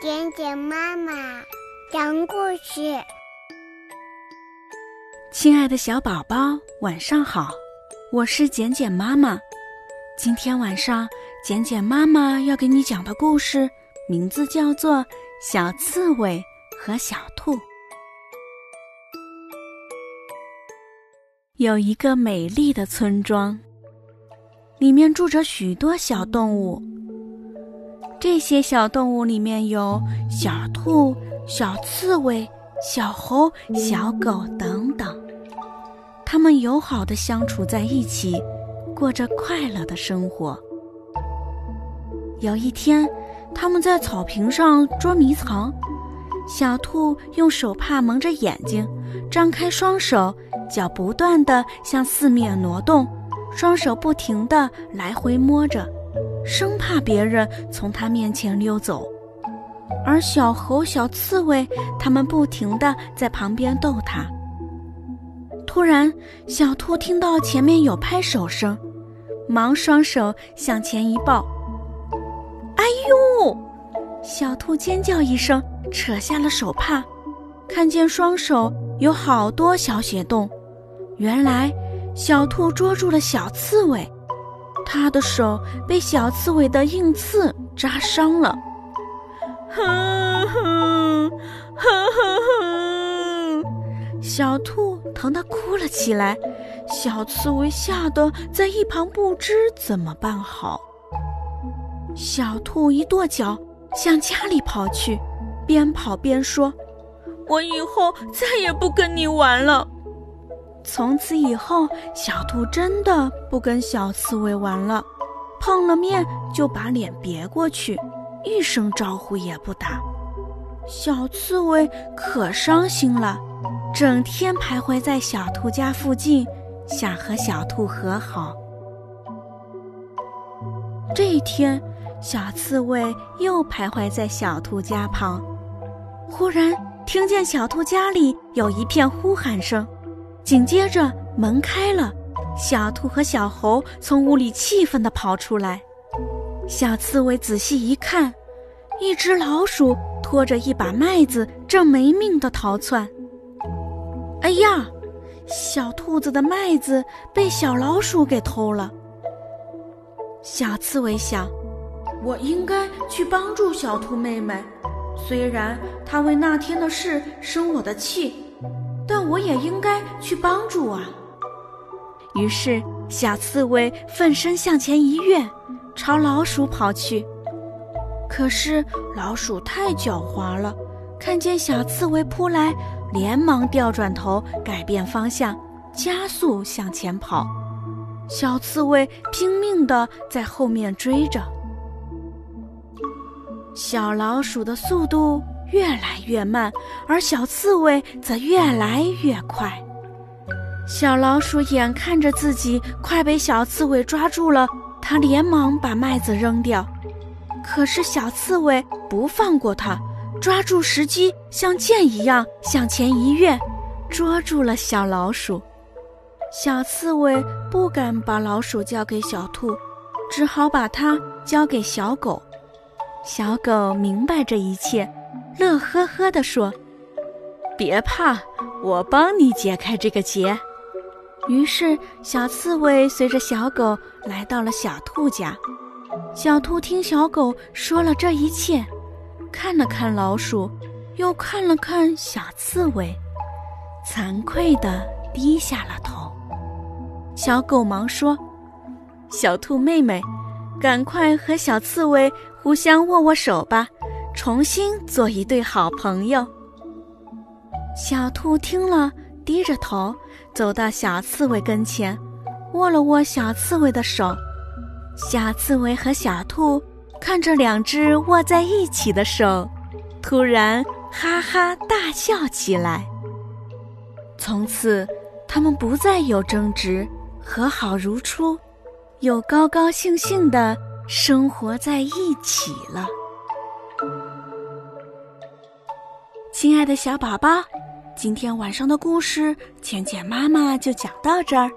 简简妈妈讲故事，亲爱的小宝宝，晚上好，我是简简妈妈。今天晚上，简简妈妈要给你讲的故事名字叫做《小刺猬和小兔》。有一个美丽的村庄，里面住着许多小动物。这些小动物里面有小兔、小刺猬、小猴、小狗等等，它们友好的相处在一起，过着快乐的生活。有一天，他们在草坪上捉迷藏，小兔用手帕蒙着眼睛，张开双手，脚不断地向四面挪动，双手不停地来回摸着。生怕别人从他面前溜走，而小猴、小刺猬他们不停地在旁边逗他。突然，小兔听到前面有拍手声，忙双手向前一抱。哎呦！小兔尖叫一声，扯下了手帕，看见双手有好多小血洞，原来小兔捉住了小刺猬。它的手被小刺猬的硬刺扎伤了，哼哼哼哼哼！小兔疼得哭了起来，小刺猬吓得在一旁不知怎么办好。小兔一跺脚向家里跑去，边跑边说：“我以后再也不跟你玩了。”从此以后，小兔真的不跟小刺猬玩了，碰了面就把脸别过去，一声招呼也不打。小刺猬可伤心了，整天徘徊在小兔家附近，想和小兔和好。这一天，小刺猬又徘徊在小兔家旁，忽然听见小兔家里有一片呼喊声。紧接着门开了，小兔和小猴从屋里气愤地跑出来。小刺猬仔细一看，一只老鼠拖着一把麦子正没命地逃窜。哎呀，小兔子的麦子被小老鼠给偷了。小刺猬想，我应该去帮助小兔妹妹，虽然她为那天的事生我的气。但我也应该去帮助啊！于是，小刺猬奋身向前一跃，朝老鼠跑去。可是，老鼠太狡猾了，看见小刺猬扑来，连忙调转头，改变方向，加速向前跑。小刺猬拼命地在后面追着，小老鼠的速度。越来越慢，而小刺猬则越来越快。小老鼠眼看着自己快被小刺猬抓住了，它连忙把麦子扔掉。可是小刺猬不放过它，抓住时机，像箭一样向前一跃，捉住了小老鼠。小刺猬不敢把老鼠交给小兔，只好把它交给小狗。小狗明白这一切。乐呵呵地说：“别怕，我帮你解开这个结。”于是，小刺猬随着小狗来到了小兔家。小兔听小狗说了这一切，看了看老鼠，又看了看小刺猬，惭愧地低下了头。小狗忙说：“小兔妹妹，赶快和小刺猬互相握握手吧。”重新做一对好朋友。小兔听了，低着头走到小刺猬跟前，握了握小刺猬的手。小刺猬和小兔看着两只握在一起的手，突然哈哈大笑起来。从此，他们不再有争执，和好如初，又高高兴兴的生活在一起了。亲爱的小宝宝，今天晚上的故事，浅浅妈妈就讲到这儿。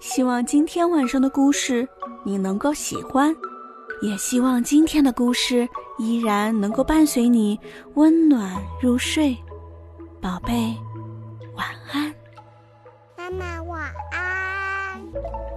希望今天晚上的故事你能够喜欢，也希望今天的故事依然能够伴随你温暖入睡，宝贝，晚安。妈妈。晚安